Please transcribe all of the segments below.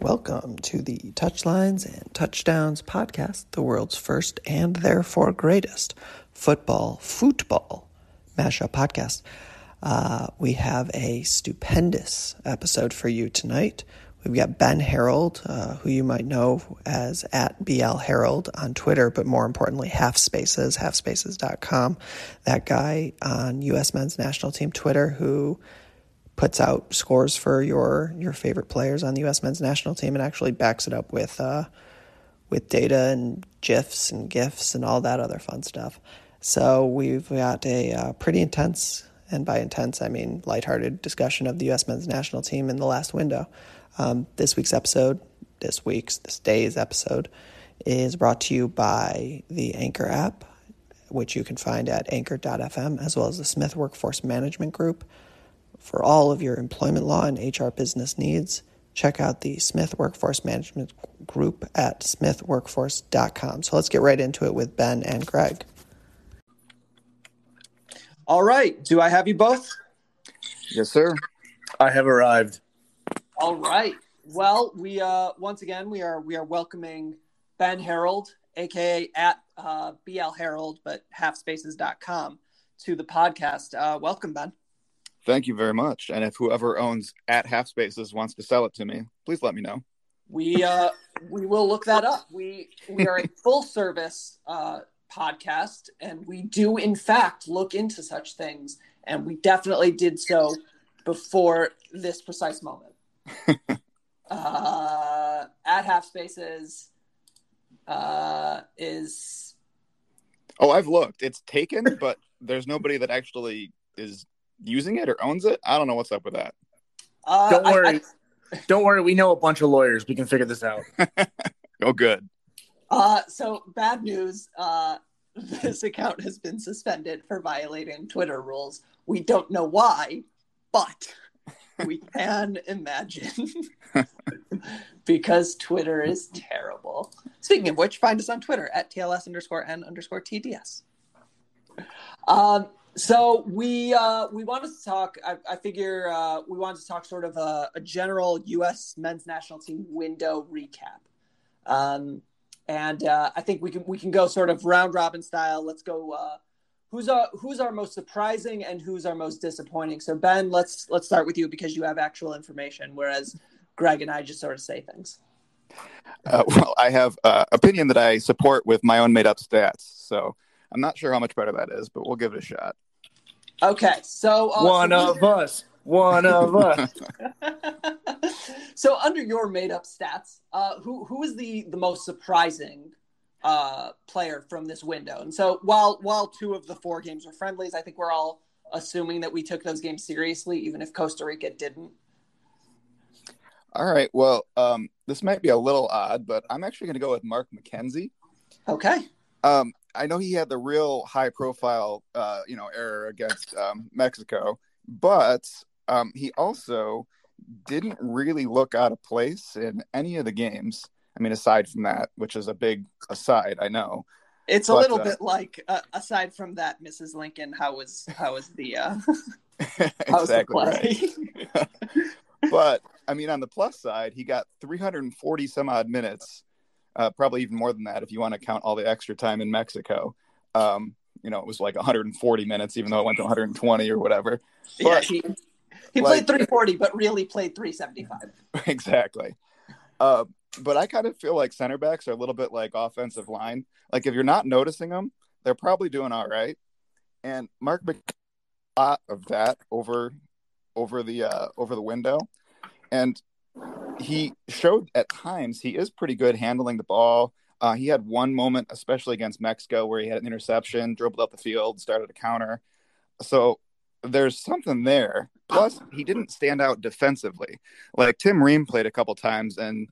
Welcome to the Touchlines and Touchdowns podcast, the world's first and therefore greatest football, football mashup podcast. Uh, we have a stupendous episode for you tonight. We've got Ben Harold, uh, who you might know as at BL Harold on Twitter, but more importantly, Half Spaces, halfspaces.com. That guy on U.S. men's national team Twitter who puts out scores for your your favorite players on the U.S. men's national team and actually backs it up with uh, with data and gifs and gifs and all that other fun stuff. So we've got a uh, pretty intense, and by intense I mean lighthearted discussion of the U.S. men's national team in the last window. Um, this week's episode, this week's this day's episode, is brought to you by the Anchor app, which you can find at anchor.fm, as well as the Smith Workforce Management Group. For all of your employment law and HR business needs, check out the Smith Workforce Management Group at smithworkforce.com. So let's get right into it with Ben and Greg. All right. Do I have you both? Yes, sir. I have arrived. All right. Well, we uh once again we are we are welcoming Ben Harold, aka at uh, BL Harold, but halfspaces.com to the podcast. Uh, welcome, Ben. Thank you very much. And if whoever owns at Half Spaces wants to sell it to me, please let me know. We uh we will look that up. We we are a full service uh podcast and we do in fact look into such things and we definitely did so before this precise moment. uh at half spaces uh is Oh, I've looked. It's taken, but there's nobody that actually is using it or owns it. I don't know what's up with that. uh Don't I- worry. I- Don't worry, we know a bunch of lawyers. We can figure this out. Oh, good. Uh, so bad news. Uh, this account has been suspended for violating Twitter rules. We don't know why, but we can imagine because Twitter is terrible. Speaking of which, find us on Twitter at TLS underscore N underscore TDS. Um, so we uh, we wanted to talk. I, I figure uh, we wanted to talk sort of a, a general U.S. men's national team window recap. Um, and uh, I think we can we can go sort of round robin style. Let's go. Uh, who's our who's our most surprising and who's our most disappointing? So Ben, let's let's start with you because you have actual information, whereas Greg and I just sort of say things. Uh, well, I have uh, opinion that I support with my own made up stats. So I'm not sure how much better that is, but we'll give it a shot. Okay, so uh, One so of us. One of us. so under your made up stats, uh, who who is the the most surprising uh, player from this window? And so while while two of the four games are friendlies, I think we're all assuming that we took those games seriously, even if Costa Rica didn't. All right. Well, um, this might be a little odd, but I'm actually going to go with Mark McKenzie. Okay. Um, I know he had the real high profile, uh, you know, error against um, Mexico, but um, he also didn't really look out of place in any of the games. I mean, aside from that, which is a big aside, I know. It's a little uh, bit like uh, aside from that, Mrs. Lincoln, how was how was the uh, how was the play? but I mean, on the plus side, he got 340 some odd minutes, uh, probably even more than that if you want to count all the extra time in Mexico. Um, you know, it was like 140 minutes, even though it went to 120 or whatever. yeah, he, he like- played 340, but really played 375. exactly. Uh, but I kind of feel like center backs are a little bit like offensive line. Like if you're not noticing them, they're probably doing all right. And Mark Mc- a lot of that over over the uh, over the window, and he showed at times he is pretty good handling the ball. Uh, he had one moment, especially against Mexico, where he had an interception, dribbled up the field, started a counter. So there's something there. Plus, he didn't stand out defensively. Like Tim Ream played a couple times, and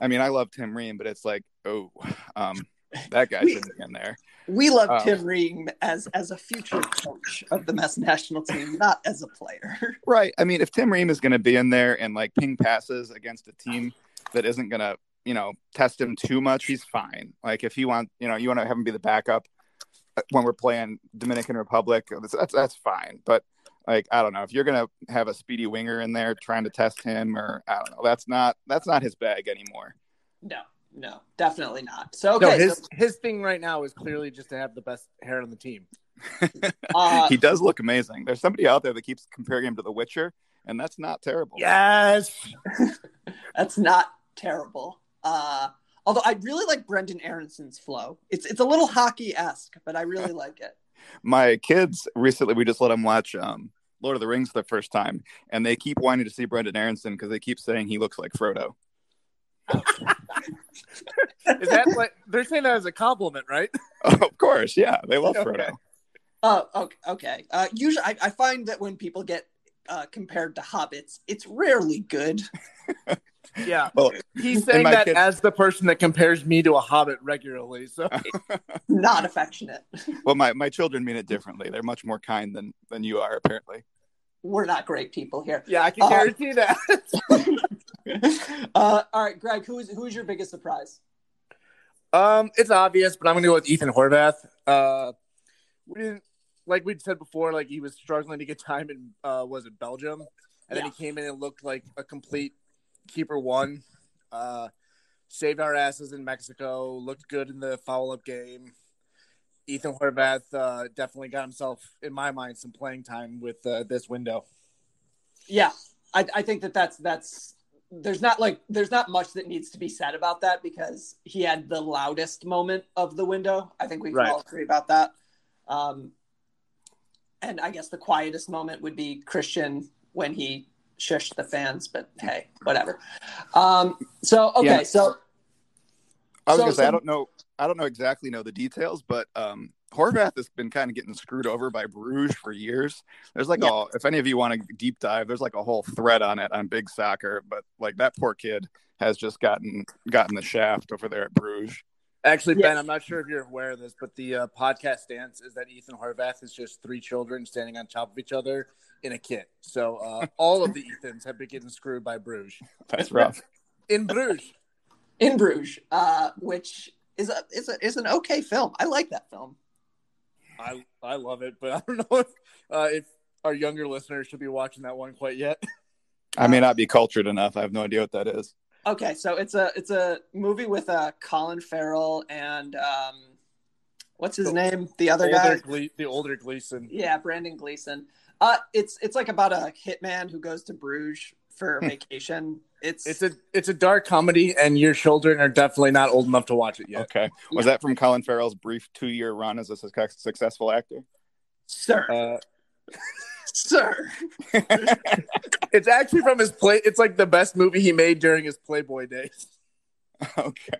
I mean, I love Tim Ream, but it's like, oh, um, that guy shouldn't be in there. We love Um, Tim Ream as as a future coach of the Mess national team, not as a player. Right. I mean, if Tim Ream is going to be in there and like ping passes against a team that isn't going to, you know, test him too much, he's fine. Like if you want, you know, you want to have him be the backup uh, when we're playing Dominican Republic, that's that's, that's fine. But like I don't know if you're going to have a speedy winger in there trying to test him or I don't know, that's not that's not his bag anymore. No, no, definitely not. So no, okay, his so, his thing right now is clearly just to have the best hair on the team. uh, he does look amazing. There's somebody out there that keeps comparing him to The Witcher, and that's not terrible. Yes. that's not terrible. Uh, although I really like Brenden Aaronson's flow. It's it's a little hockey esque, but I really like it. my kids recently we just let them watch um Lord of the Rings for the first time, and they keep wanting to see Brenden Aaronson because they keep saying he looks like Frodo. Is that like they're saying that as a compliment, right? of course, yeah, they love Okay. Frodo. Oh, okay. okay. Uh, usually, I, I find that when people get uh, compared to hobbits, it's rarely good. Yeah. Well, He's saying that kid- as the person that compares me to a hobbit regularly. So Not affectionate. well, my my children mean it differently. They're much more kind than than you are, apparently. We're not great people here. yeah, I can Uh, guarantee that. uh, all right, Greg, who's who's your biggest surprise? Um, it's obvious, but I'm gonna go with Ethan Horvath. Uh, we didn't like we said before, like he was struggling to get time in uh, was it Belgium, and then he came in and looked like a complete keeper one. Uh, saved our asses in Mexico. Looked good in the follow up game. Ethan Horvath uh, definitely got himself, in my mind, some playing time with uh, this window. Yeah, I, I think that that's that's there's not like there's not much that needs to be said about that because he had the loudest moment of the window. I think we can Right. all agree about that. Um, and I guess the quietest moment would be Christian when he shushed the fans, but hey, whatever. Um, so okay, Yeah. so I was So- gonna say I don't know I don't know exactly know the details, but um Horvath has been kind of getting screwed over by Bruges for years. There's like Yeah. a if any of you want to deep dive, there's like a whole thread on it on big soccer, but like that poor kid has just gotten gotten the shaft over there at Bruges. Actually, Yeah. Ben, I'm not sure if you're aware of this, but the uh, podcast stance is that Ethan Horvath is just three children standing on top of each other in a kit. So uh, all of the Ethans have been getting screwed by Bruges. That's rough. In Bruges. in Bruges, uh, which is a is a is an okay film. I like that film. I I love it, but I don't know if uh, if our younger listeners should be watching that one quite yet. I may not be cultured enough. I have no idea what that is. Okay, so it's a it's a movie with uh, Colin Farrell and um, what's his The name? The other older guy. Gle- the older Gleeson. Yeah, Brendan Gleeson. Uh, it's it's like about a hitman who goes to Bruges for vacation. It's It's a it's a dark comedy, and your children are definitely not old enough to watch it yet. Okay. Was that from Colin Farrell's brief two year run as a success- successful actor? sir, Uh, sir. it's actually from his play. It's like the best movie he made during his Playboy days. okay.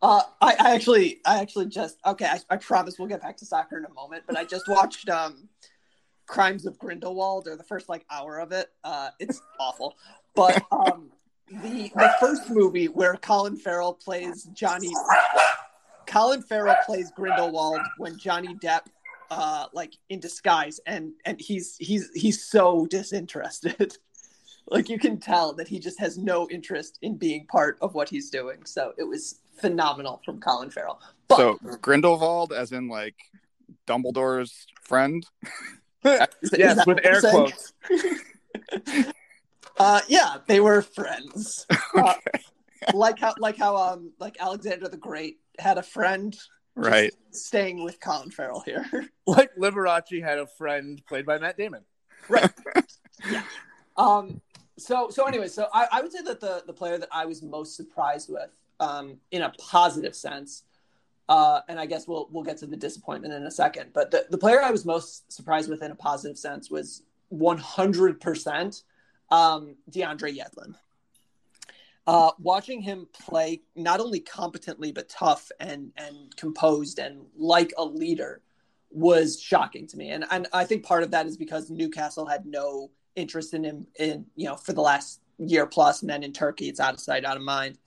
Uh, I, I actually, I actually just okay. I, I promise we'll get back to soccer in a moment, but I just watched um, Crimes of Grindelwald or the first like hour of it. Uh, it's awful, but um, the the first movie where Colin Farrell plays Johnny, Colin Farrell plays Grindelwald when Johnny Depp, uh, like in disguise, and and he's he's he's so disinterested. like you can tell that he just has no interest in being part of what he's doing. So it was phenomenal from Colin Farrell. But, so Grindelwald, as in like Dumbledore's friend. is yes, with air quotes. Uh, yeah, they were friends. Uh, like how, like how, um, like Alexander the Great had a friend, Right. Staying with Colin Farrell here. Like Liberace had a friend played by Matt Damon. right. yeah. Um. So so anyway, so I, I would say that the the player that I was most surprised with, um, in a positive sense, uh, and I guess we'll we'll get to the disappointment in a second. But the the player I was most surprised with in a positive sense was one hundred percent, um, DeAndre Yedlin. Uh, watching him play not only competently but tough and and composed and like a leader was shocking to me. And and I think part of that is because Newcastle had no interest in him in you know for the last year plus, and then in Turkey it's out of sight, out of mind.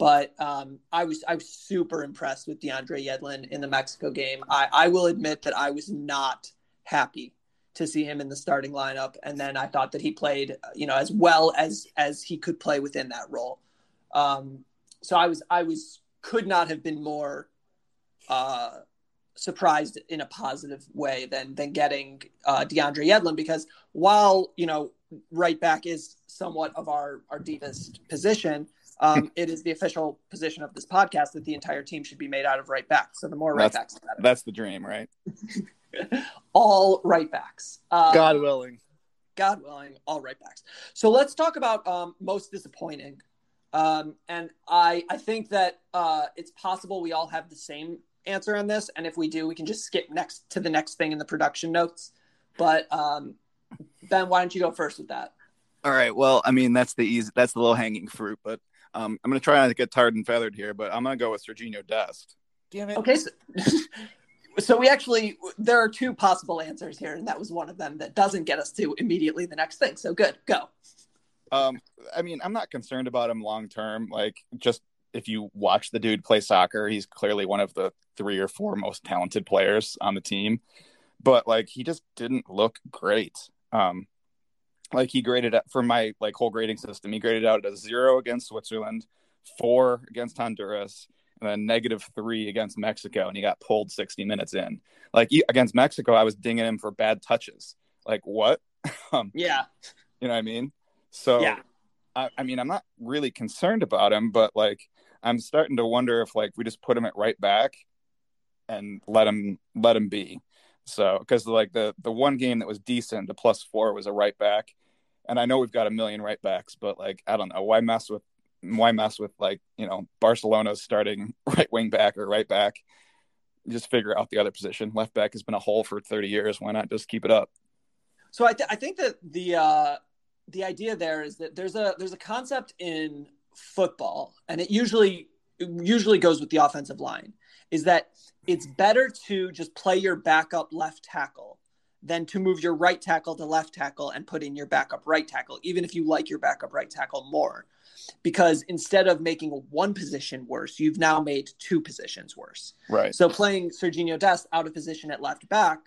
But um, I was I was super impressed with DeAndre Yedlin in the Mexico game. I, I will admit that I was not happy to see him in the starting lineup, and then I thought that he played you know as well as as he could play within that role. Um, so I was I was could not have been more uh, surprised in a positive way than than getting uh, DeAndre Yedlin because while you know right back is somewhat of our our deepest position, um, it is the official position of this podcast that the entire team should be made out of right backs. So the more right That's- backs, the better. That's the dream, right? all right backs. Uh, God willing. God willing, all right backs. So let's talk about um, most disappointing. Um, and I, I think that uh, it's possible we all have the same answer on this. And if we do, we can just skip next to the next thing in the production notes. But um, Ben, why don't you go first with that? All right. Well, I mean, that's the easy, that's the low hanging fruit. But um, I'm going to try not to get tarred and feathered here, but I'm going to go with Serginho Dest. Damn it. Okay. So, so we actually, there are two possible answers here, and that was one of them that doesn't get us to immediately the next thing. So good, go. Um, I mean, I'm not concerned about him long term. Like, just if you watch the dude play soccer, he's clearly one of the three or four most talented players on the team. But like, he just didn't look great. Um, like he graded out for my like whole grading system. He graded out a zero against Switzerland, four against Honduras, and then negative three against Mexico, and he got pulled 60 minutes in. Like he, against Mexico, I was dinging him for bad touches. Like what? um, Yeah. you know what I mean? So Yeah. I, I mean, I'm not really concerned about him, but like I'm starting to wonder if like we just put him at right back and let him let him be. So because like the the one game that was decent, the plus four was a right back, and I know we've got a million right backs, but like I don't know why mess with why mess with like you know Barcelona's starting right wing back or right back. Just figure out the other position. Left back has been a hole for 30 years. Why not just keep it up? So I, th- I think that the uh, the idea there is that there's a there's a concept in football, and it usually it usually goes with the offensive line, is that it's better to just play your backup left tackle than to move your right tackle to left tackle and put in your backup right tackle, even if you like your backup right tackle more. Because instead of making one position worse, you've now made two positions worse. Right. So playing Serginho Dest out of position at left back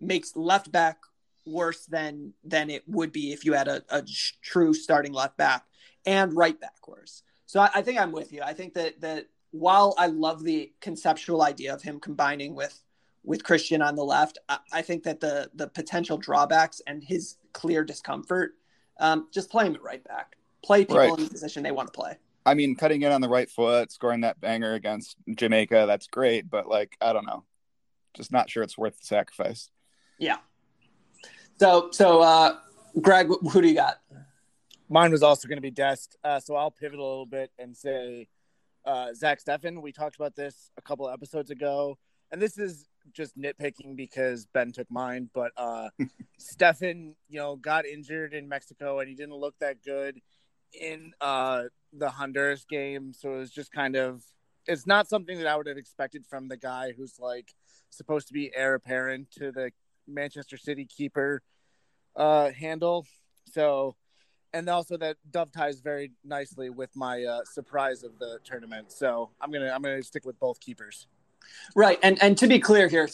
makes left back worse than than it would be if you had a, a true starting left back and right back worse. So I, I think I'm with you. I think that that while I love the conceptual idea of him combining with with Christian on the left, I, I think that the the potential drawbacks and his clear discomfort, um, just play him at right back. Play people Right. in the position they want to play. I mean, cutting in on the right foot, scoring that banger against Jamaica, that's great. But like, I don't know, just not sure it's worth the sacrifice. Yeah. So so uh, Greg, who do you got? Mine was also going to be Dest. Uh, so I'll pivot a little bit and say uh, Zach Steffen. We talked about this a couple episodes ago. And this is just nitpicking because Ben took mine. But uh, Steffen, you know, got injured in Mexico and he didn't look that good in uh, the Honduras game. So it was just kind of, it's not something that I would have expected from the guy who's like supposed to be heir apparent to the Manchester City keeper uh, handle. So, and also that dovetails very nicely with my uh, surprise of the tournament. So I'm gonna I'm gonna stick with both keepers. Right, and and to be clear here,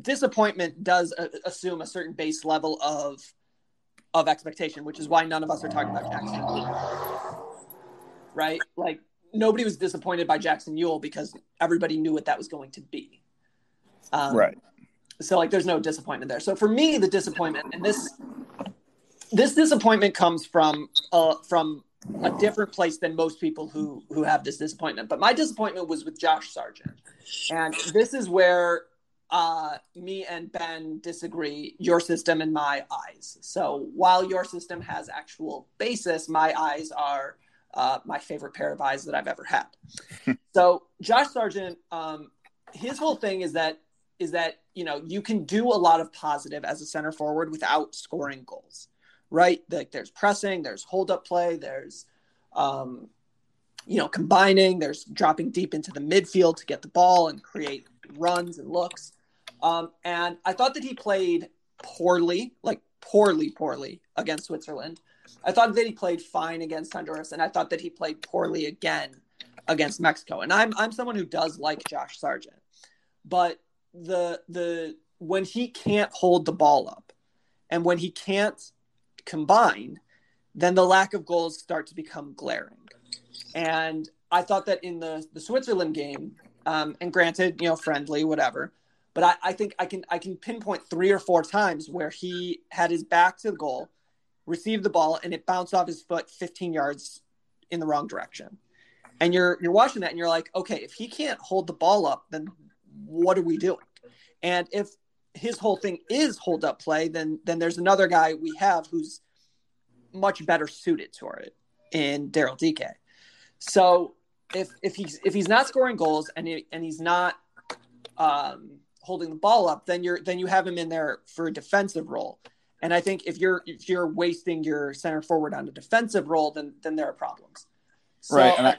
disappointment does uh, assume a certain base level of of expectation, which is why none of us are talking about Jackson. Right? Like nobody was disappointed by Jackson Yueill because everybody knew what that was going to be. Um, right. So like, there's no disappointment there. So for me, the disappointment and this this disappointment comes from uh, from a different place than most people who who have this disappointment. But my disappointment was with Josh Sargent, and this is where uh, me and Ben disagree. Your system and my eyes. So while your system has actual basis, my eyes are uh, my favorite pair of eyes that I've ever had. so Josh Sargent, um, his whole thing is that is that you know you can do a lot of positive as a center forward without scoring goals right? Like there's pressing, there's hold up play, there's um, you know combining, there's dropping deep into the midfield to get the ball and create runs and looks. Um, and I thought that he played poorly, like poorly, poorly against Switzerland. I thought that he played fine against Honduras, and I thought that he played poorly again against Mexico. And I'm I'm someone who does like Josh Sargent, but the the when he can't hold the ball up, and when he can't combined, then the lack of goals start to become glaring. And I thought that in the the Switzerland game, um, and granted, you know, friendly, whatever, but I, I think I can I can pinpoint three or four times where he had his back to the goal, received the ball, and it bounced off his foot 15 yards in the wrong direction. And you're you're watching that and you're like, okay, if he can't hold the ball up, then what are we doing? And if his whole thing is hold up play, then then there's another guy we have who's much better suited to it in Daryl Dike. So if if he's if he's not scoring goals and he, and he's not um, holding the ball up, then you're then you have him in there for a defensive role. And I think if you're if you're wasting your center forward on a defensive role, then then there are problems. So, right. And I,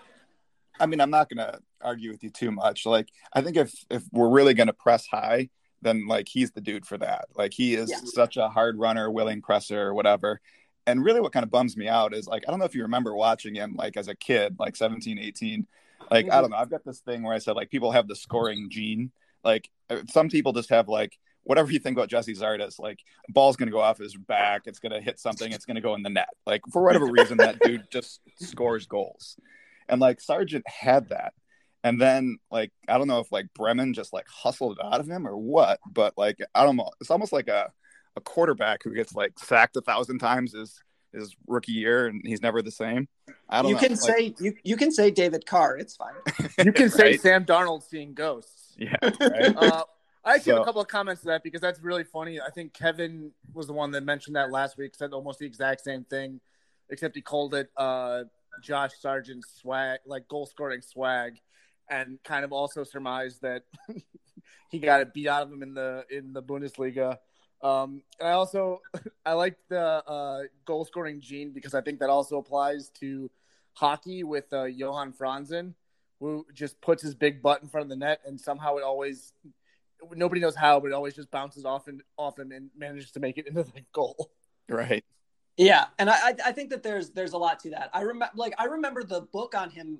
I mean, I'm not going to argue with you too much. Like, I think if if we're really going to press high, then like he's the dude for that. Like he is yeah. such a hard runner, willing presser, or whatever. And really what kind of bums me out is like I don't know if you remember watching him like as a kid, like 17, 18. Like mm-hmm. I don't know, I've got this thing where I said like people have the scoring gene. Like uh, some people just have like whatever you think about Gyasi Zardes, like ball's gonna go off his back, it's gonna hit something, it's gonna go in the net. Like for whatever reason, that dude just scores goals. And like Sargent had that. And then like I don't know if like Bremen just like hustled it out of him or what, but like I don't know. It's almost like a a quarterback who gets like sacked a thousand times his his rookie year and he's never the same. I don't you know. can like, say you, you can say David Carr, it's fine. You can say? Sam Darnold seeing ghosts. Yeah. Right? uh, I actually so, have a couple of comments to that because that's really funny. I think Kevin was the one that mentioned that last week, said almost the exact same thing, except he called it uh, Josh Sargent swag, like goal scoring swag and kind of also surmised that he got it beat out of him in the in the Bundesliga. Um, I also I like the uh, goal scoring gene because I think that also applies to hockey with uh, Johan Franzen, who just puts his big butt in front of the net and somehow it always nobody knows how, but it always just bounces off and off him and manages to make it into the goal. Right. Yeah, and I I think that there's there's a lot to that. I remember like I remember the book on him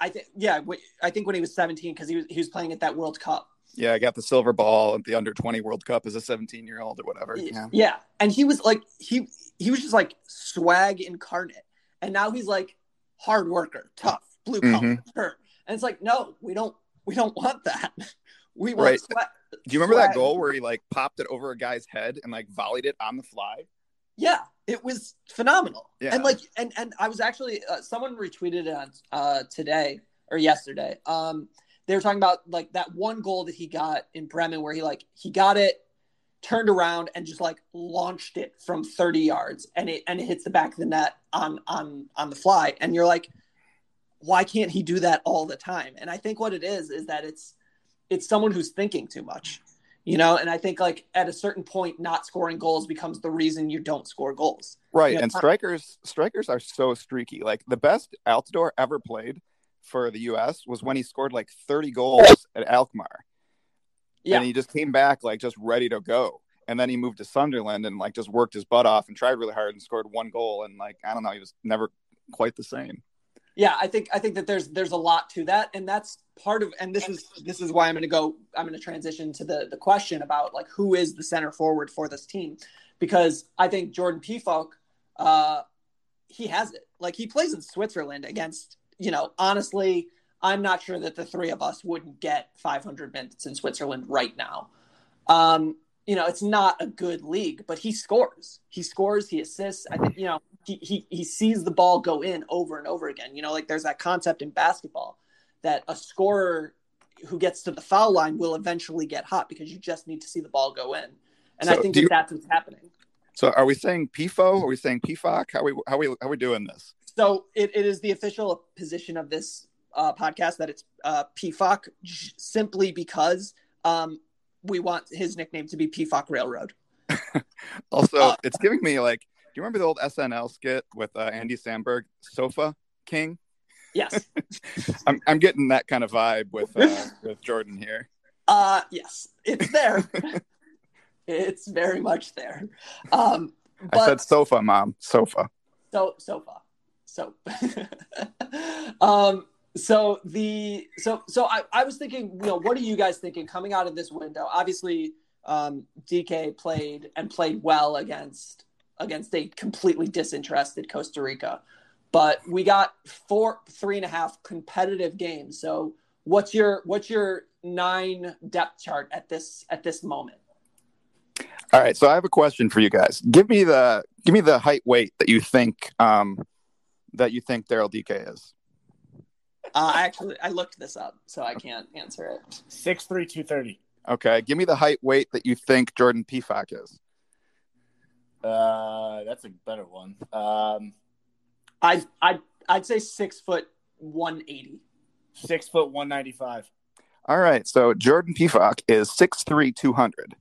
I think yeah, I think when he was 17 because he was he was playing at that World Cup. Yeah, I got the silver ball at the under 20 World Cup as a 17 year old or whatever. Yeah. yeah, and he was like he he was just like swag incarnate, and now he's like hard worker, tough, blue collar, mm-hmm. and it's like no, we don't we don't want that. We want right. Swag, Do you remember swag. that goal where he like popped it over a guy's head and like volleyed it on the fly? Yeah, it was phenomenal. Yeah. And like, and and I was actually uh, someone retweeted it on uh, today or yesterday. Um, they were talking about like that one goal that he got in Bremen where he like he got it, turned around and just like launched it from 30 yards and it and it hits the back of the net on on on the fly. And you're like, why can't he do that all the time? And I think what it is is that it's it's someone who's thinking too much You know, and I think like at a certain point, not scoring goals becomes the reason you don't score goals. Right, You know, and strikers strikers are so streaky. Like the best Altidore ever played for the U.S. was when he scored like 30 goals at Alkmaar, Yeah. and he just came back like just ready to go. And then he moved to Sunderland and like just worked his butt off and tried really hard and scored one goal. And like I don't know, he was never quite the same. Yeah i think i think that there's there's a lot to that and that's part of and this is this is why i'm going to go i'm going to transition to the the question about like who is the center forward for this team? Because i think jordan pefok uh he has it. Like he plays in switzerland against you know honestly i'm not sure that the three of us wouldn't get 500 minutes in switzerland right now. Um you know it's not a good league but he scores. He scores he assists. I think you know he, he he sees the ball go in over and over again. You know, like there's that concept in basketball that a scorer who gets to the foul line will eventually get hot because you just need to see the ball go in. And I think that you- that's what's happening. So are we saying PFO? Are we saying PFOC? How we how we how we doing this? So it, it is the official position of this uh, podcast that it's uh, PFOC j- simply because um, we want his nickname to be PFOC Railroad. Also, Uh, it's giving me like, you remember the old SNL skit with uh, Andy Samberg, Sofa King? Yes. I'm I'm getting that kind of vibe with uh, with Jordan here. Uh, yes, it's there. it's very much there. Um, I said sofa, mom, sofa. so sofa so um so the so so I, I was thinking you know what are you guys thinking coming out of this window obviously um dike played and played well against against a completely disinterested costa rica but we got four three and a half competitive games so what's your what's your nine depth chart at this at this moment All right, so I have a question for you guys. Give me the give me the height weight that you think um that you think Daryl Dike is. uh, i actually i looked this up so i can't answer it Six three two thirty. Okay, give me the height weight that you think Jordan Pefok is. Uh, that's a better one. Um, I I I'd say six foot one eighty. six foot one ninety five. All right, so Jordan Pefok is six three two hundred.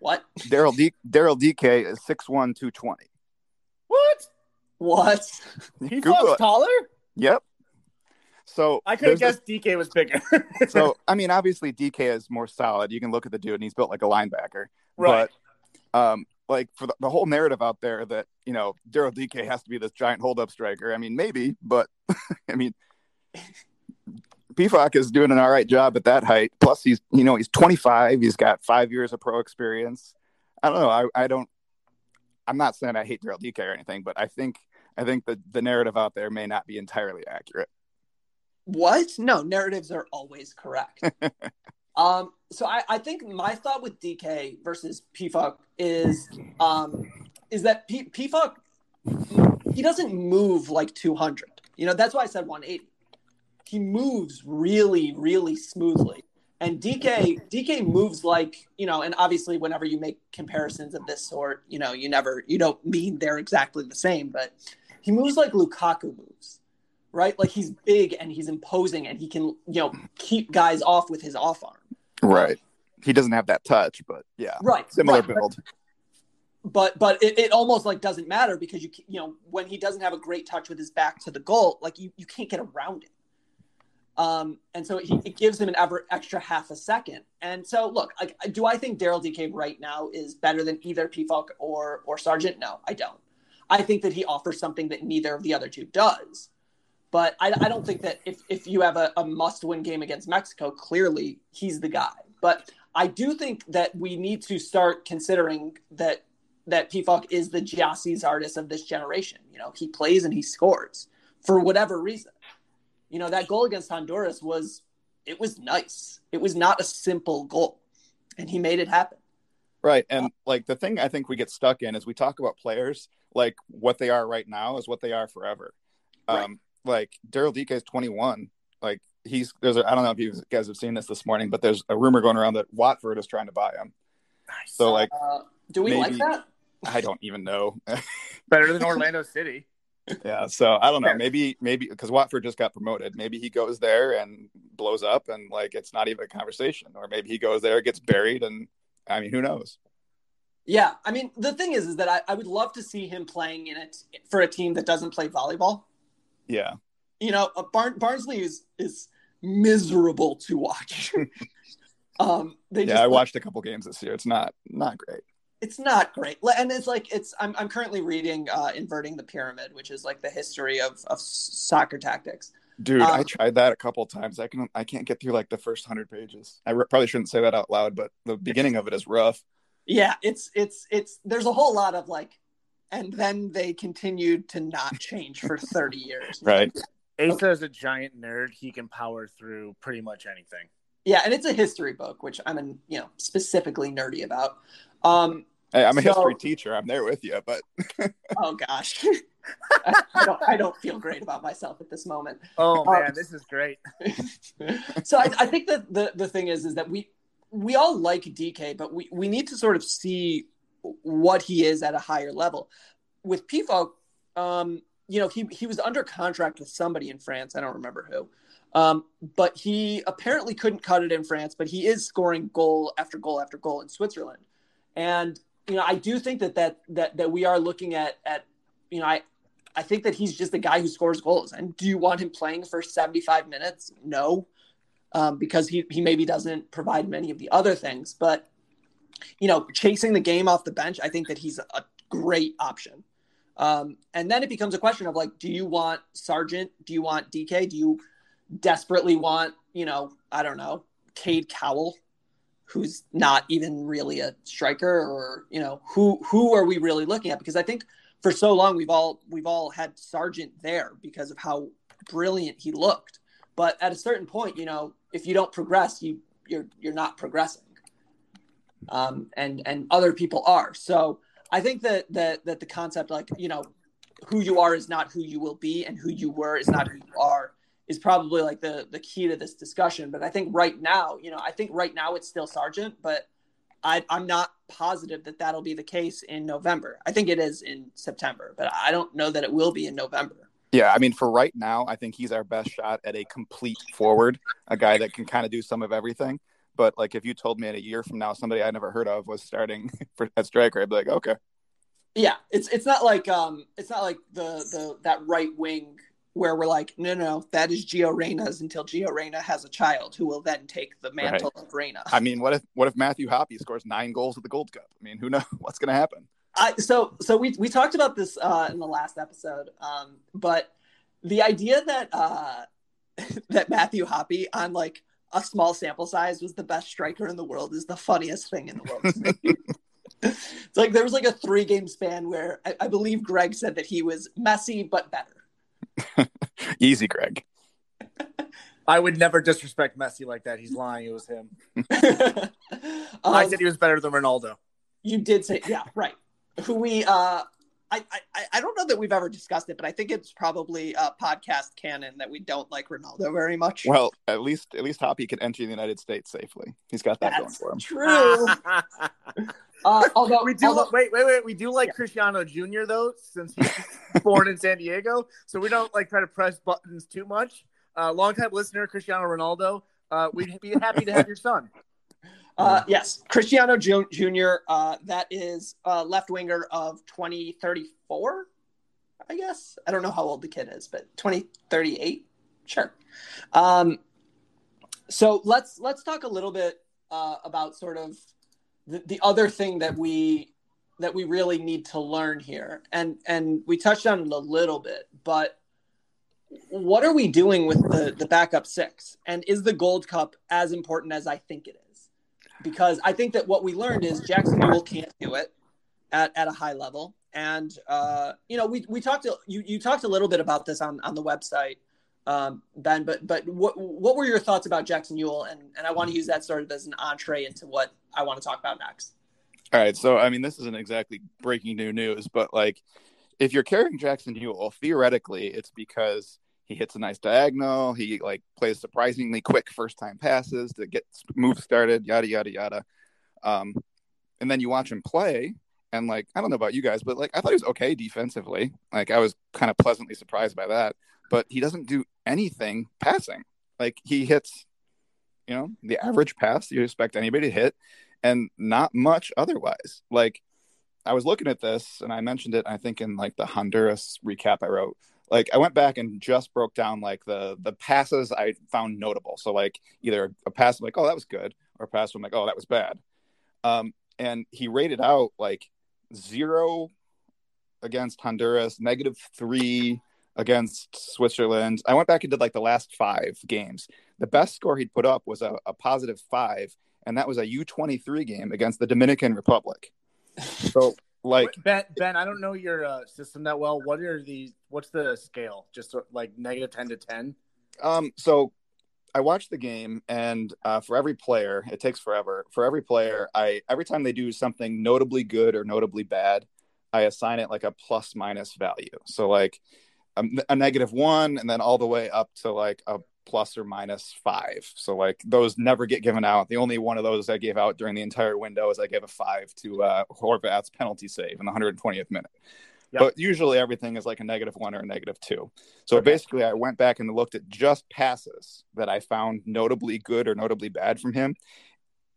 What? Daryl D- Daryl Dike is six one two twenty. What? What? He Google fucks it. taller? Yep. So I could have there's guessed Dike was bigger. so I mean, obviously Dike is more solid. You can look at the dude, and he's built like a linebacker. Right. But um, like for the, the whole narrative out there that you know Daryl Dike has to be this giant holdup striker. I mean, maybe, but I mean, Pefok is doing an all right job at that height. Plus, he's you know he's 25. He's got five years of pro experience. I don't know. I, I don't. I'm not saying I hate Daryl Dike or anything, but I think I think the the narrative out there may not be entirely accurate. What? No, narratives are always correct. um, so I, I think my thought with Dike versus PFUC is um, is that P- PFUC he doesn't move like 200. You know, that's why I said 180. He moves really, really smoothly. And Dike Dike moves like, you know, and obviously whenever you make comparisons of this sort, you know, you never you don't mean they're exactly the same, but he moves like Lukaku moves. Right? Like he's big and he's imposing and he can, you know, keep guys off with his off arm. Right. He doesn't have that touch, but yeah, Right. similar right. build. but but it, it almost like doesn't matter because you you know when he doesn't have a great touch with his back to the goal like you, you can't get around it um and so he, it gives him an ever extra half a second and so look like do i think daryl dike right now is better than either pefok or or sargent no i don't i think that he offers something that neither of the other two does but i, I don't think that if, if you have a, a must win game against mexico clearly he's the guy but i do think that we need to start considering that that PFOC is the Gyasi Zardes of this generation. You know, he plays and he scores for whatever reason. You know, that goal against Honduras was it was nice. It was not a simple goal. And he made it happen. Right. And like the thing I think we get stuck in is we talk about players like what they are right now is what they are forever. Right. Um, like Daryl Dike is 21. Like he's there's a, I don't know if you guys have seen this this morning, but there's a rumor going around that Watford is trying to buy him. Nice. So like Uh, do we like that? I don't even know. Better than Orlando City. yeah. So I don't know. Maybe maybe because Watford just got promoted. Maybe he goes there and blows up and like it's not even a conversation. Or maybe he goes there, gets buried, and I mean, who knows? Yeah, I mean, the thing is, is that I, I would love to see him playing in it for a team that doesn't play volleyball. Yeah, You know, uh, Barn- Barnsley is is miserable to watch. um, they yeah. just I watched a couple games this year. It's not not great. it's not great and it's like it's i'm, I'm currently reading uh, inverting the pyramid which is like the history of, of soccer tactics Dude, I Um, tried that a couple times. I can I can't get through like the first hundred pages. I re- probably shouldn't say that out loud, but the beginning of it is rough. yeah it's it's it's there's a whole lot of like and then they continued to not change for 30 years Right. Asa is a giant nerd. He can power through pretty much anything. yeah and it's a history book which i'm in, you know specifically nerdy about um Hey, I'm a So- history teacher. I'm there with you, but oh gosh I, I don't i don't feel great about myself at this moment Oh Um, man, this is great. so I, I think that the, the thing is is that we we all like Dike, but we, we need to sort of see what he is at a higher level. With Pifo, um, you know, he he was under contract with somebody in France. I don't remember who. Um, but he apparently couldn't cut it in France, but he is scoring goal after goal after goal in Switzerland. And you know, I do think that that that that we are looking at at you know, I I think that he's just a guy who scores goals. And do you want him playing for 75 minutes? No um, because he, he maybe doesn't provide many of the other things. But, you know, chasing the game off the bench, I think that he's a great option. Um, and then it becomes a question of like, do you want Sargent? Do you want Dike? Do you desperately want, you know, I don't know, Cade Cowell, who's not even really a striker, or you know, who who are we really looking at? Because I think for so long we've all we've all had Sargent there because of how brilliant he looked. But at a certain point, you know, if you don't progress, you you're you're not progressing. Um, and and other people are. So I think that that that the concept, like you know, who you are is not who you will be, and who you were is not who you are, is probably like the the key to this discussion. But I think right now, you know, I think right now it's still Sargent, but I, I'm not positive that that'll be the case in November. I think it is in September, but I don't know that it will be in November. Yeah, I mean, for right now, I think he's our best shot at a complete forward, a guy that can kind of do some of everything. But like, if you told me in a year from now somebody I never heard of was starting for, at striker, I'd be like, okay, Yeah, it's it's not like um it's not like the the that right wing where we're like no no that is Gio Reyna's until Gio Reyna has a child who will then take the mantle of Reyna. I mean, what if what if Matthew Hoppe scores nine goals at the Gold Cup? I mean, who knows what's going to happen? I, so so we we talked about this uh, in the last episode, um, but the idea that uh, that Matthew Hoppe on like a small sample size was the best striker in the world is the funniest thing in the world. it's like there was like a three game span where I, I believe Greg said that he was Messi but better. Easy, Greg. I would never disrespect Messi like that. He's lying. It was him. Um, I said he was better than Ronaldo. You did say, yeah, right. Who we, uh, I, I, I don't know that we've ever discussed it, but I think it's probably a podcast canon that we don't like Ronaldo very much. Well, at least at least Hoppe can enter the United States safely. He's got that That's going for him. true. uh, although we do although- wait, wait, wait. We do like Cristiano Jr. though, since he's born in San Diego. So we don't like try to press buttons too much. Uh, longtime listener, Cristiano Ronaldo. Uh, we'd be happy to have your son. Uh, yes, Cristiano Jr. Uh, that is uh, left winger of 2034, I guess. I don't know how old the kid is, but 2038, sure. Um, so let's let's talk a little bit uh, about sort of the, the other thing that we that we really need to learn here, and and we touched on it a little bit, but what are we doing with the the backup six, and is the Gold Cup as important as I think it is? Because I think that what we learned is Jackson Yueill can't do it at, at a high level. And uh, you know, we, we talked to, you you talked a little bit about this on, on the website, um, Ben. But but what what were your thoughts about Jackson Yueill? And and I want to use that sort of as an entree into what I want to talk about next. All right, so I mean, this isn't exactly breaking new news, but like, if you're carrying Jackson Yueill, theoretically, it's because he hits a nice diagonal. He like plays surprisingly quick first time passes to get moves started, yada yada yada. Um, and then you watch him play, and like I don't know about you guys, but like I thought he was okay defensively. Like I was kind of pleasantly surprised by that. But he doesn't do anything passing. Like he hits, you know, the average pass you expect anybody to hit, and not much otherwise. Like I was looking at this and I mentioned it, I think in like the Honduras recap I wrote. Like I went back and just broke down like the the passes I found notable. So like either a pass I'm like, oh that was good, or a pass I'm like, oh that was bad. Um, and he rated out like zero against Honduras, negative three against Switzerland. I went back and did like the last five games. The best score he'd put up was a, a positive five, and that was a U23 game against the Dominican Republic. So, like Ben, Ben, I don't know your uh, system that well. What are the what's the scale? Just like negative ten to ten. Um, so I watched the game, and uh, for every player, it takes forever. For every player, I every time they do something notably good or notably bad, I assign it like a plus minus value. So like a, a negative one, and then all the way up to like a plus or minus five. So like those never get given out. The only one of those I gave out during the entire window is I gave a five to uh, Horvath's penalty save in the 120th minute. Yep. But usually everything is like a negative one or a negative two. So okay. basically, I went back and looked at just passes that I found notably good or notably bad from him.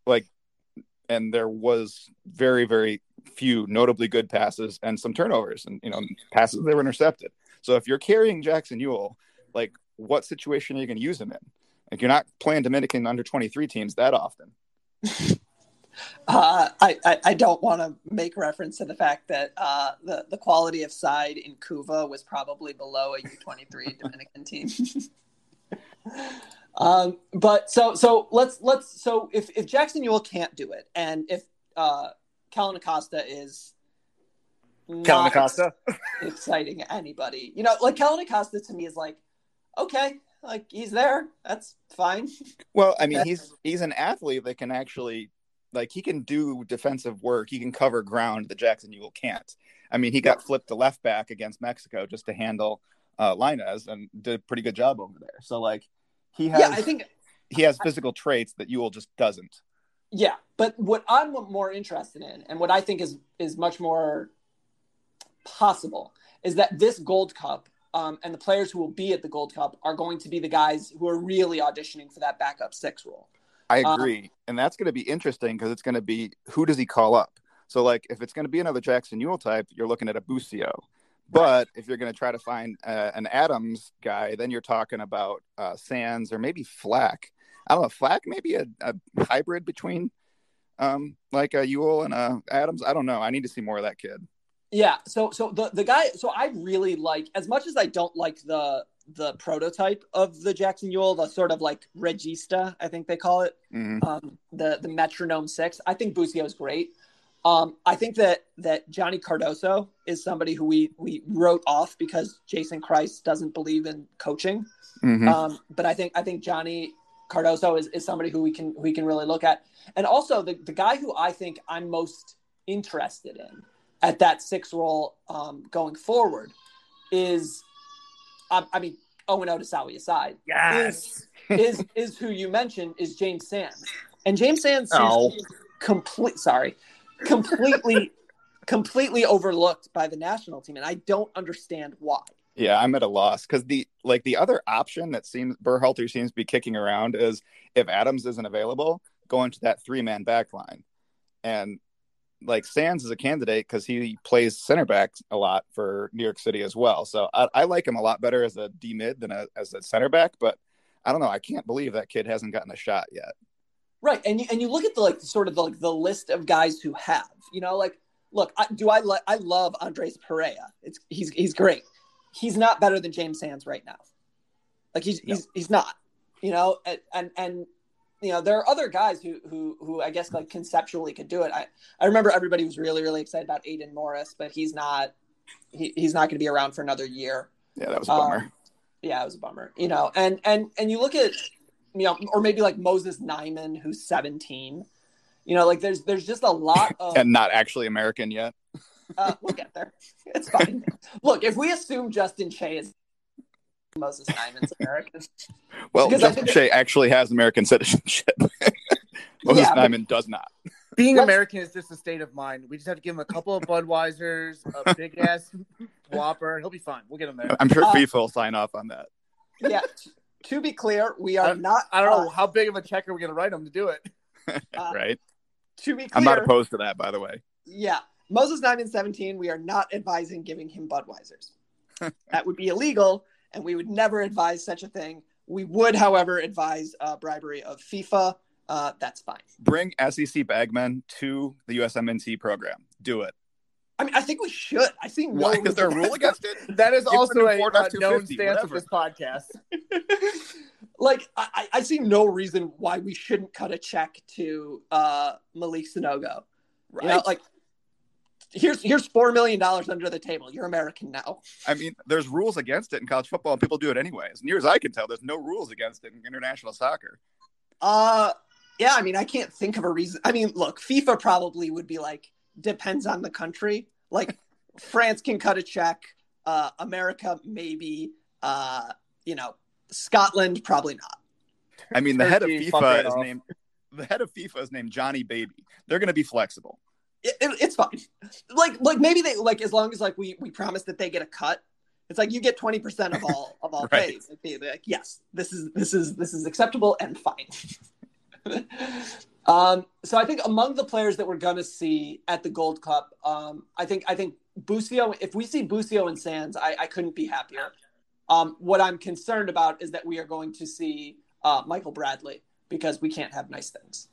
Like, and there was very, very few notably good passes and some turnovers and, you know, passes that were intercepted. So if you're carrying Jackson Yueill, like what situation are you going to use him in? Like you're not playing Dominican under 23 teams that often. Uh, I, I, I, don't want to make reference to the fact that uh, the, the quality of side in Couva was probably below a U23 Dominican team. um, but so so let's let's so if, if Jackson Yueill can't do it and if uh, Kellyn Acosta is Kellyn Acosta exciting anybody, you know, like Kellyn Acosta to me is like okay, like he's there. That's fine. Well, I mean, he's he's an athlete that can actually like he can do defensive work. He can cover ground that Jackson Yueill can't. I mean, he got flipped to left back against Mexico just to handle uh, Lainez and did a pretty good job over there. So like he has, yeah, I think he has physical traits that Yueill just doesn't. Yeah, but what I'm more interested in, and what I think is is much more possible, is that this Gold Cup um, and the players who will be at the Gold Cup are going to be the guys who are really auditioning for that backup six role. I um, agree, um, and that's going to be interesting because it's going to be who does he call up? So, like, if it's going to be another Jackson Yueill type, you're looking at a Busio. But if you're going to try to find uh, an Adams guy, then you're talking about uh, Sands or maybe Flack. I don't know, Flack maybe a, a hybrid between um, like a Yueill and a Adams. I don't know. I need to see more of that kid. Yeah. So so the the guy. So I really like as much as I don't like the the prototype of the Jackson Yueill, the sort of like regista, I think they call it, mm-hmm. um, the the metronome six. I think Busio is great. Um, I think that that Johnny Cardoso is somebody who we we wrote off because Jason Kreis doesn't believe in coaching. Mm-hmm. Um, but I think I think Johnny Cardoso is, is somebody who we can we can really look at. And also the, the guy who I think I'm most interested in at that six role um, going forward is, um, I mean, Owen Otasowie aside, yes. is, is is who you mentioned is James Sands, and James Sands oh. complete sorry, completely completely overlooked by the national team, and I don't understand why. Yeah, I'm at a loss because the like the other option that seems Berhalter seems to be kicking around is if Adams isn't available, go into that three man back line. And like Sands is a candidate because he plays center back a lot for New York City as well. So I, I like him a lot better as a D mid than a, as a center back. But I don't know. I can't believe that kid hasn't gotten a shot yet. Right, and you, and you look at the like sort of the, like the list of guys who have. You know, like look, I, do I like I love Andres Perea. It's he's he's great. He's not better than James Sands right now. Like he's no. he's he's not. You know, and and, and you know, there are other guys who who who I guess like conceptually could do it. I I remember everybody was really really excited about Aidan Morris, but he's not he, he's not going to be around for another year. Yeah, that was a bummer. Um, yeah, it was a bummer. You know, and and and you look at you know, or maybe like Moses Nyeman, who's 17. You know, like there's there's just a lot of and not actually American yet. uh, we'll get there. It's fine. Look, if we assume Justin Che is Moses Nyeman's American. well, Justin Che actually has American citizenship. Moses yeah, Nyeman does not. Being American is just a state of mind. We just have to give him a couple of Budweisers, a big ass Whopper. He'll be fine. We'll get him there. I'm sure uh, FIFA will sign off on that. Yeah. to be clear, we are I, not. I don't uh, know how big of a check are we going to write him to do it. Uh, right. to be clear, I'm not opposed to that, by the way. Yeah. Moses Nyeman 17, we are not advising giving him Budweisers. that would be illegal, and we would never advise such a thing. We would, however, advise uh, bribery of FIFA. Uh, that's fine. Bring SEC bagmen to the USMNT program. Do it. I mean, I think we should. I see no Why? Is there a rule against it? That is Give also a uh, known stance of this podcast. like I, I I see no reason why we shouldn't cut a check to uh, Malik Sanogo. Right. You know, like here's here's four million dollars under the table. You're American now. I mean, there's rules against it in college football, and people do it anyway. As near as I can tell, there's no rules against it in international soccer. Uh yeah, I mean, I can't think of a reason. I mean, look, FIFA probably would be like depends on the country. Like France can cut a check, uh America maybe, uh, you know, Scotland probably not. I mean, the head of FIFA is off. named the head of FIFA is named Johnny Baby. They're going to be flexible. It, it- it's fine. Like like maybe they like as long as like we we promise that they get a cut. It's like you get 20% of all of all Right. pays. Like, they- like, yes, this is this is this is acceptable and fine. um, so I think among the players that we're gonna see at the Gold Cup, um, I think I think Busio. If we see Busio and Sands, I, I couldn't be happier. Um, what I'm concerned about is that we are going to see uh, Michael Bradley because we can't have nice things.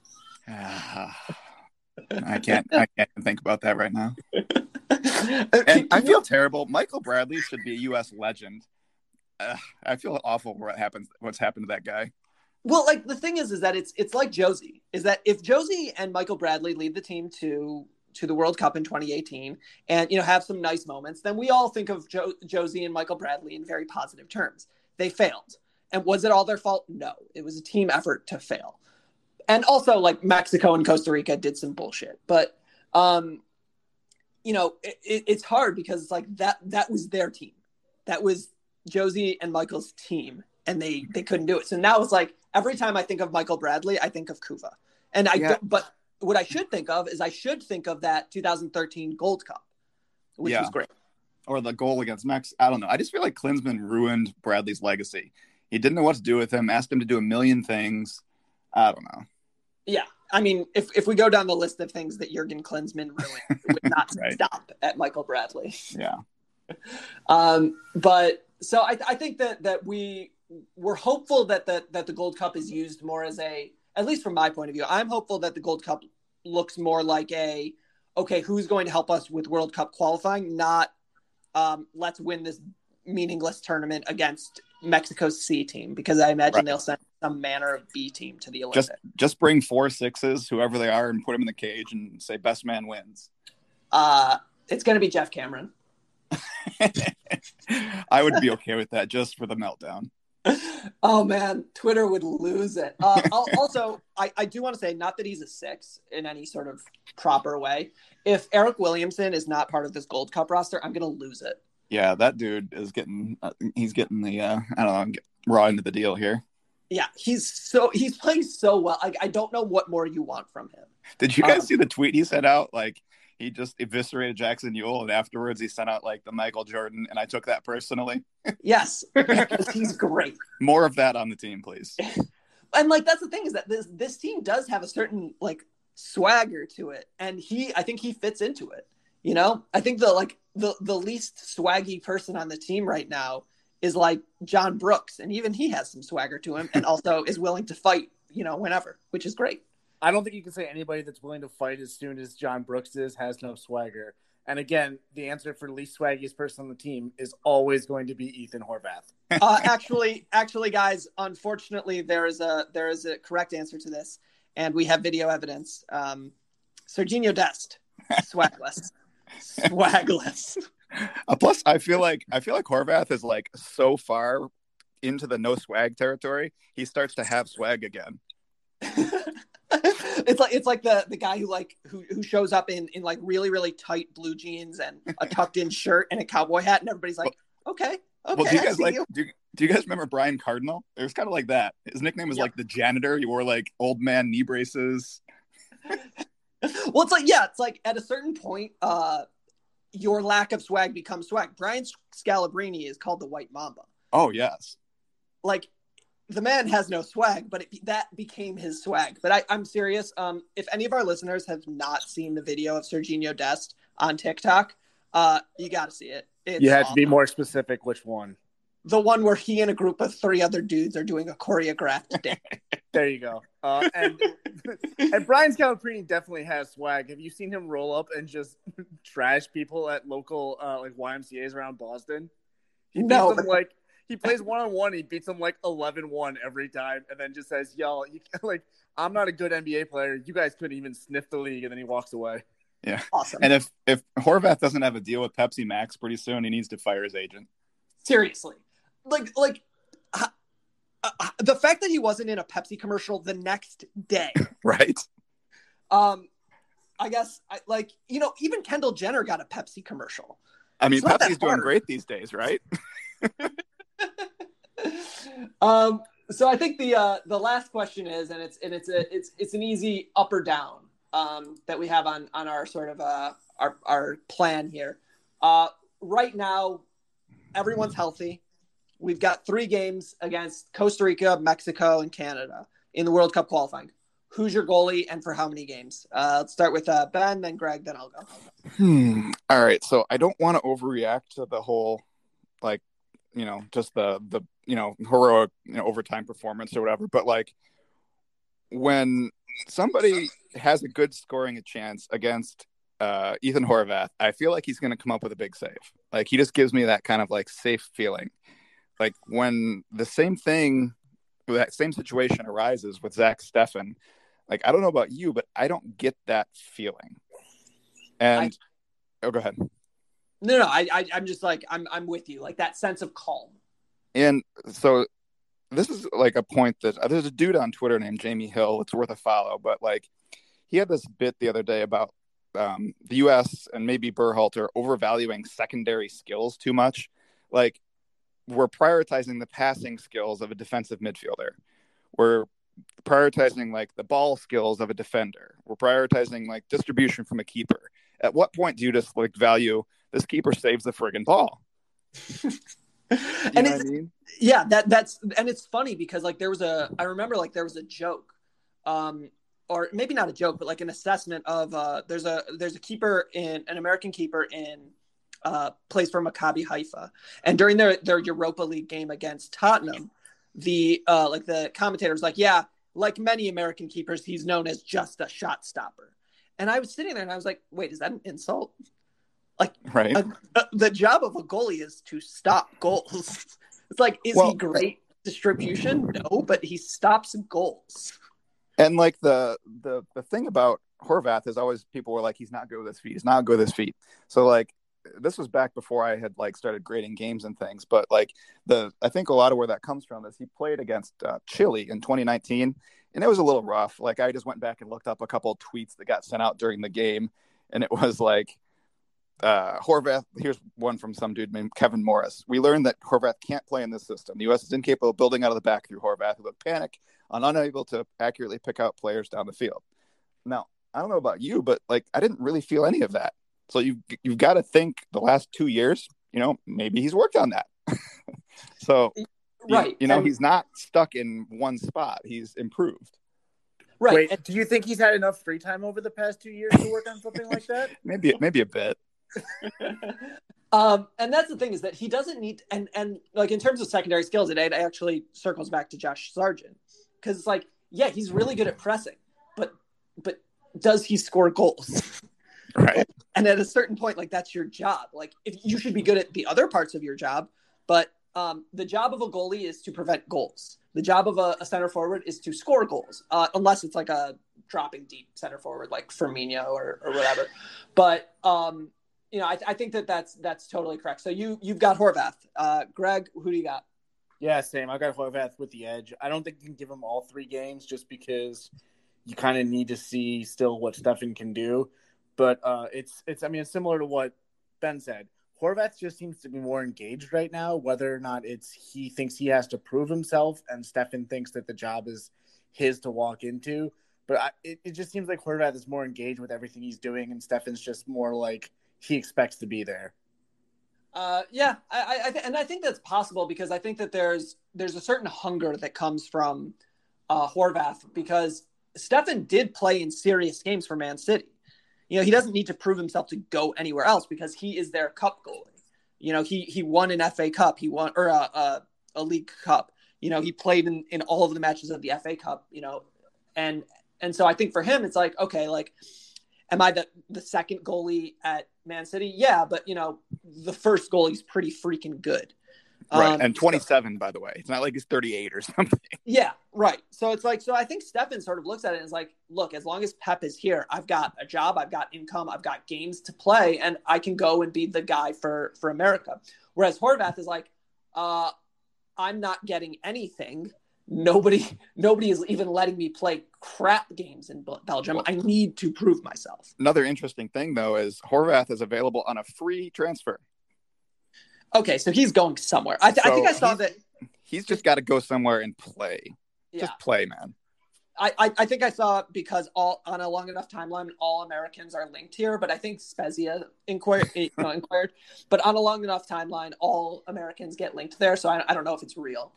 I can't. I can't think about that right now. And I feel terrible. Michael Bradley should be a U.S. legend. Uh, I feel awful for what happens. What's happened to that guy? Well, like the thing is, is that it's it's like Jozy. Is that if Jozy and Michael Bradley lead the team to to the World Cup in 2018, and you know have some nice moments, then we all think of jo- Jozy and Michael Bradley in very positive terms. They failed, and was it all their fault? No, it was a team effort to fail. And also, like Mexico and Costa Rica did some bullshit, but um, you know, it, it, it's hard because it's like that that was their team, that was Jozy and Michael's team, and they they couldn't do it. So now it's like every time I think of Michael Bradley, I think of Couva, and I Yeah. don't, but what I should think of is I should think of that 2013 Gold Cup, which Yeah. was great. Or the goal against Mex? I don't know. I just feel like Klinsmann ruined Bradley's legacy. He didn't know what to do with him. Asked him to do a million things. I don't know. Yeah, I mean, if if we go down the list of things that Jurgen Klinsmann ruined, would not Right. stop at Michael Bradley. Yeah. Um, but so I, I think that that we we're hopeful that that that the Gold Cup is used more as a at least from my point of view. I'm hopeful that the Gold Cup looks more like a okay, who's going to help us with World Cup qualifying, not um, let's win this meaningless tournament against Mexico's C team because I imagine Right. they'll send some manner of B team to the Just Olympics. just bring four sixes, whoever they are, and put them in the cage and say best man wins. Uh, it's going to be Geoff Cameron. I would be okay with that just for the meltdown. Oh man, Twitter would lose it. Uh, also, I, I do want to say, not that he's a six in any sort of proper way. If Eric Williamson is not part of this Gold Cup roster, I'm going to lose it. Yeah, that dude is getting. Uh, he's getting the. Uh, I don't know. Raw into the deal here. Yeah, he's so he's playing so well. Like I don't know what more you want from him. Did you guys Um, see the tweet he sent out? Like he just eviscerated Jackson Yueill, and afterwards he sent out like the Michael Jordan, and I took that personally. Yes, he's great. More of that on the team, please. and like that's the thing is that this this team does have a certain like swagger to it and he i think he fits into it you know i think the like the the least swaggy person on the team right now is like john brooks and even he has some swagger to him and also is willing to fight you know whenever which is great I don't think you can say anybody that's willing to fight as soon as John Brooks is has no swagger. And again, the answer for least swaggiest person on the team is always going to be Ethan Horvath. uh, actually actually guys unfortunately there is a there is a correct answer to this and we have video evidence um sergiño dest swagless swagless Uh, plus, I feel like I feel like Horvath is like so far into the no swag territory, he starts to have swag again. it's like it's like the the guy who like who who shows up in in like really really tight blue jeans and a tucked in shirt and a cowboy hat and everybody's like okay okay well, do you guys like you. do, do you guys remember Brian Cardinal? It was kind of like that. His nickname was Yeah. like the janitor. He wore like old man knee braces. well it's like yeah it's like at a certain point uh your lack of swag becomes swag brian scalabrine is called the white mamba Oh yes. like the man has no swag, but it, that became his swag. But I, I'm serious. Um, if any of our listeners have not seen the video of Sergiño Dest on TikTok, uh, you got to see it. It's you had to be more specific. Which one? The one where he and a group of three other dudes are doing a choreographed dance. There you go. Uh, and and Brian Scalabrine definitely has swag. Have you seen him roll up and just trash people at local uh, like YMCA's around Boston? He beats No, them but- like he plays one on one. He beats them like 11-1 every time, and then just says, "Y'all, you, like I'm not a good NBA player. You guys couldn't even sniff the league." And then he walks away. Yeah. Awesome. And if if Horvath doesn't have a deal with Pepsi Max pretty soon, he needs to fire his agent. Seriously, like like uh, uh, the fact that he wasn't in a Pepsi commercial the next day. Right. Um, I guess I, like you know even Kendall Jenner got a Pepsi commercial. I mean, It's not that Pepsi's doing great these days, right? um, so I think the uh, the last question is, and it's and it's a it's it's an easy up or down um, that we have on on our sort of uh, our our plan here. Uh, right now, everyone's healthy. We've got three games against Costa Rica, Mexico, and Canada in the World Cup qualifying. Who's your goalie and for how many games? Uh, let's start with uh, Ben, then Greg, then I'll go. Hmm. All right. So I don't want to overreact to the whole, like, you know, just the the you know heroic you know, overtime performance or whatever. But like, when somebody has a good scoring a chance against uh, Ethan Horvath, I feel like he's going to come up with a big save. Like he just gives me that kind of like safe feeling. Like when the same thing, that same situation arises with Zach Steffen. Like I don't know about you, but I don't get that feeling. And oh, go ahead. No, no, I, I I'm just like I'm I'm with you, like that sense of calm. And so this is like a point that uh, there's a dude on Twitter named Jamie Hill. It's worth a follow, but like he had this bit the other day about um, the U.S. and maybe Berhalter overvaluing secondary skills too much. Like we're prioritizing the passing skills of a defensive midfielder. We're prioritizing like the ball skills of a defender. We're prioritizing like distribution from a keeper. At what point do you just like value this keeper saves the friggin' ball? And it's, I mean? yeah that that's and it's funny because like there was a i remember like there was a joke um or maybe not a joke but like an assessment of uh there's a there's a keeper in an american keeper in uh plays for maccabi haifa and during their their europa league game against tottenham the uh like the commentators like yeah like many american keepers he's known as just a shot stopper and i was sitting there and i was like wait is that an insult like Right. a- a- the job of a goalie is to stop goals. It's like, is Well- he great distribution? No, but he stops goals. And like the the the thing about Horvath is always people were like he's not good with his feet. He's not good with his feet. So like this was back before I had like started grading games and things. But like the I think a lot of where that comes from is he played against uh, Chile in 2019, and it was a little rough. Like I just went back and looked up a couple tweets that got sent out during the game, and it was like uh, Horvath. Here's one from some dude named Kevin Morris. We learned that Horvath can't play in this system. The U.S. is incapable of building out of the back through Horvath, who would panic and unable to accurately pick out players down the field. Now, I don't know about you, but like I didn't really feel any of that. So you've you've got to think the last two years, you know, maybe he's worked on that. so you- Right. you, know, and- he's not stuck in one spot. He's improved. right. Wait, and- do you think he's had enough free time over the past two years to work on something like that? Maybe maybe a bit. um, and that's the thing is that he doesn't need and and like in terms of secondary skills, it, it actually circles back to Josh Sargent because it's like, yeah, he's really good at pressing, but but does he score goals? Right. and at a certain point like that's your job like if you should be good at the other parts of your job but um, the job of a goalie is to prevent goals the job of a, a center forward is to score goals uh, unless it's like a dropping deep center forward like Firmino or, or whatever but um, you know I, I think that that's that's totally correct so you you've got Horvath uh, Greg who do you got Yeah, same. I got Horvath with the edge. I don't think you can give him all three games just because you kind of need to see still what Steffen can do. But uh, it's it's I mean it's similar to what Ben said. Horvath just seems to be more engaged right now, whether or not it's he thinks he has to prove himself and Steffen thinks that the job is his to walk into. But I, it, it just seems like Horvath is more engaged with everything he's doing, and Steffen's just more like he expects to be there. Uh, yeah, I, I th- and I think that's possible because I think that there's there's a certain hunger that comes from uh, Horvath because Steffen did play in serious games for Man City. You know, he doesn't need to prove himself to go anywhere else because he is their cup goalie. You know, he he won an FA Cup, he won or a, a, a League Cup. You know, he played in in all of the matches of the FA Cup. You know, and and so I think for him, it's like okay, like am I the the second goalie at Man City? Yeah, but you know, the first goalie's pretty freaking good. Right. Um, and 27, by the way. It's not like he's 38 or something. Yeah, right. So it's like, so I think Steffen sort of looks at it and is like, look, as long as Pep is here, I've got a job, I've got income, I've got games to play, and I can go and be the guy for for America. Whereas Horvath is like, uh, I'm not getting anything. Nobody, nobody is even letting me play crap games in Bel- Belgium. I need to prove myself. Another interesting thing, though, is Horvath is available on a free transfer. Okay, so he's going somewhere. I, th- I think I saw he's- that. He's just got to go somewhere and play. Yeah. Just play, man. I, I, I think I saw because all on a long enough timeline, all Americans are linked here. But I think Spezia inquired, you know, inquired. But on a long enough timeline, all Americans get linked there. So I, I don't know if it's real.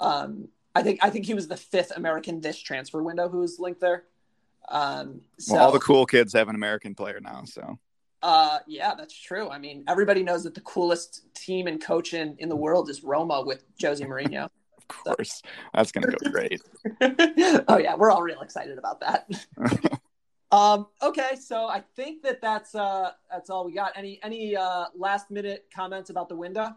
Um, I think I think he was the fifth American this transfer window who was linked there. Um, so Well, all the cool kids have an American player now, so uh, yeah, that's true. I mean, everybody knows that the coolest team and coach in, in the world is Roma with Jose Mourinho. of course that's going to go great. oh yeah, we're all real excited about that. um, okay, so I think that that's uh, that's all we got. Any any uh, last minute comments about the window?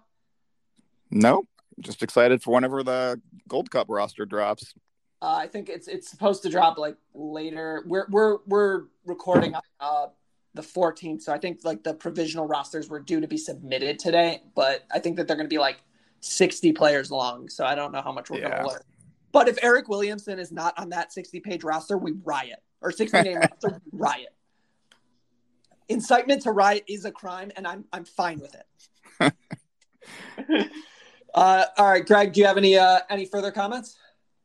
no, just excited for whenever the Gold Cup roster drops. Uh, I think it's it's supposed to drop like later. We're we're we're recording uh, the 14th, so I think like the provisional rosters were due to be submitted today, but I think that they're going to be like 60 players long. So I don't know how much we're going to learn. But if Eric Williamson is not on that 60 page roster, we riot or 60 name roster, we riot. Incitement to riot is a crime, and I'm I'm fine with it. uh, all right, Greg, do you have any uh, any further comments?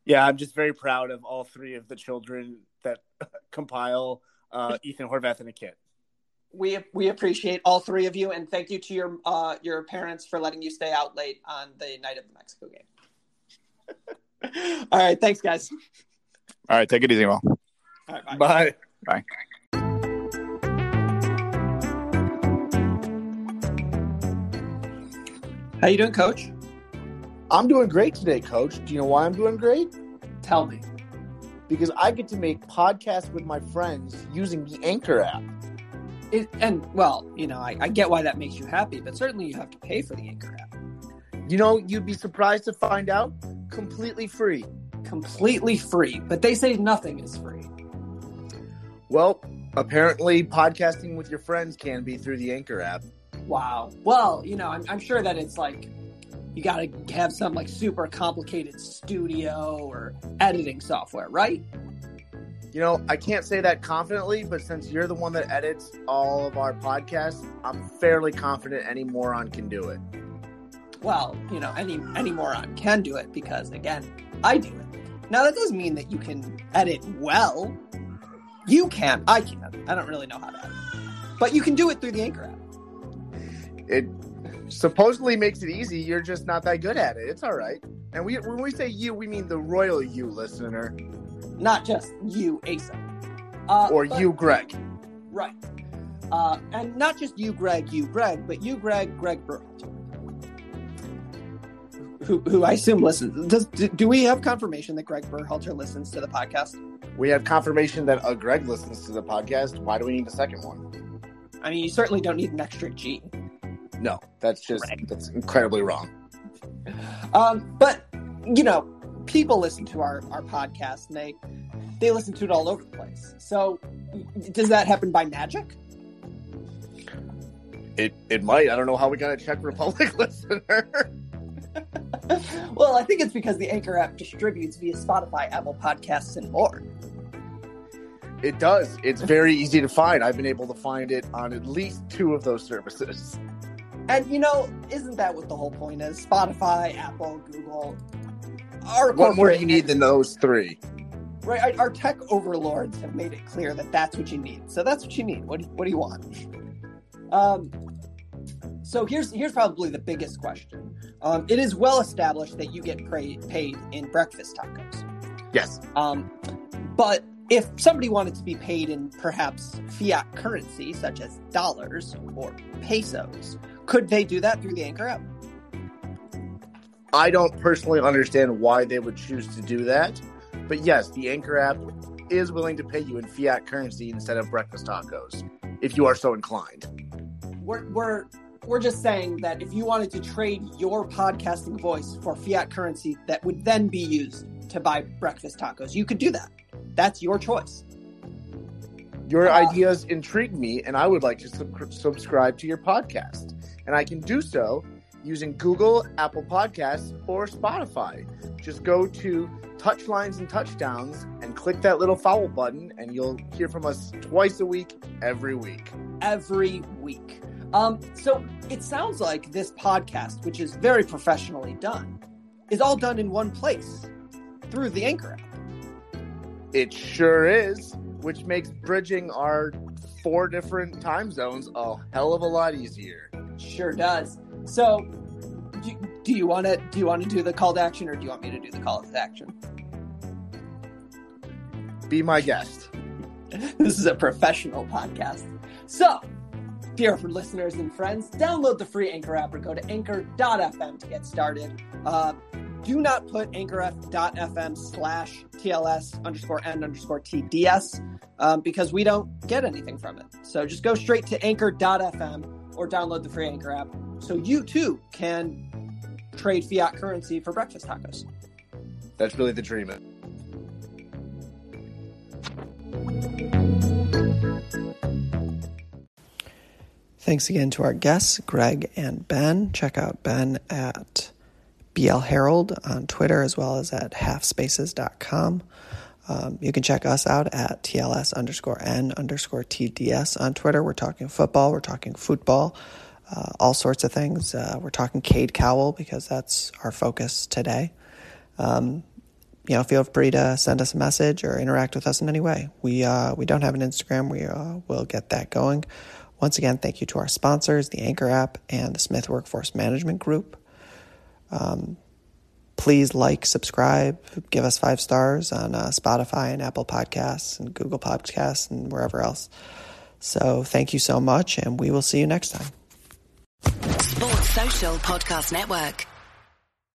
Yeah, I'm just very proud of all three of the children that compile uh, Ethan Horvath and a kit. We we appreciate all three of you, and thank you to your uh, your parents for letting you stay out late on the night of the Mexico game. all right, thanks, guys. All right, take it easy, Mo. All right, bye. Bye. Bye. How you doing, Coach? I'm doing great today, Coach. Do you know why I'm doing great? Tell me. Because I get to make podcasts with my friends using the Anchor app. It, and well, you know, I, I get why that makes you happy, but certainly you have to pay for the Anchor app. You know, you'd be surprised to find out completely free. Completely free, but they say nothing is free. Well, apparently, podcasting with your friends can be through the Anchor app. Wow. Well, you know, I'm, I'm sure that it's like you got to have some like super complicated studio or editing software, right? You know, I can't say that confidently, but since you're the one that edits all of our podcasts, I'm fairly confident any moron can do it. well, you know, any any moron can do it because again, I do it. Now that doesn't mean that you can edit well. You can. I can't. I don't really know how to edit. But you can do it through the Anchor app. It supposedly makes it easy. You're just not that good at it. It's all right. And we when we say you, we mean the royal you listener Not just you, Asa. Uh, or but- you, Greg. Right. Uh, and not just you, Greg, you, Greg, but you, Greg, Greg Berhalter. Who, who I assume listens. Does, do, do we have confirmation that Greg Berhalter listens to the podcast? We have confirmation that uh, Greg listens to the podcast. Why do we need a second one? I mean, you certainly don't need an extra G. No, that's just that's incredibly wrong. Um, but you know, people listen to our, our podcast and they they listen to it all over the place. So does that happen by magic? It it might. I don't know how we got a Czech Republic listener. well, I think it's because the Anchor app distributes via Spotify, Apple Podcasts, and more. It does. It's very easy to find. I've been able to find it on at least two of those services. And you know, isn't that what the whole point is? Spotify, Apple, Google. Our What more do you need than those three? Right, our, tech overlords have made it clear that that's what you need. So that's what you need. What do, what do you want? Um, so here's here's probably the biggest question. Um, it is well established that you get pra- paid in breakfast tacos. Yes. Um, but if somebody wanted to be paid in perhaps fiat currency, such as dollars or pesos, could they do that through the Anchor app? I don't personally understand why they would choose to do that, but yes, the Anchor app is willing to pay you in fiat currency instead of breakfast tacos, if you are so inclined. We're we're we're just saying that if you wanted to trade your podcasting voice for fiat currency that would then be used to buy breakfast tacos, you could do that. That's your choice. Your uh, ideas intrigue me, and I would like to sub- subscribe to your podcast. And I can do so using Google, Apple Podcasts, or Spotify. Just go to Touchlines and Touchdowns and click that little follow button, and you'll hear from us twice a week, every week. Every week. Um, so it sounds like this podcast, which is very professionally done, is all done in one place through the Anchor app. It sure is, which makes bridging our four different time zones a hell of a lot easier. Sure does. So, do, you want to do you want to do the call to action, or do you want me to do the call to action? Be my guest. this is a professional podcast. So, dear for listeners and friends, download the free Anchor app or go to anchor.fm to get started. Uh, do not put anchor.fm slash TLS underscore N underscore TDS um, because we don't get anything from it. So just go straight to anchor.fm or download the free Anchor app so you too can trade fiat currency for breakfast tacos. That's really the dream. Thanks again to our guests, Greg and Ben. Check out Ben at BL Herald on Twitter as well as at halfspaces.com. Um, you can check us out at TLS underscore N underscore TDS on Twitter. We're talking football, we're talking football, uh, all sorts of things. Uh, we're talking Cade Cowell because that's our focus today. Um, you know, feel free to send us a message or interact with us in any way. We uh, we don't have an Instagram. We uh, will get that going. Once again, thank you to our sponsors, the Anchor app and the Smith Workforce Management Group. Um, please like, subscribe, give us five stars on uh, Spotify and Apple Podcasts and Google Podcasts and wherever else. So thank you so much, and we will see you next time. Sports Social Podcast Network.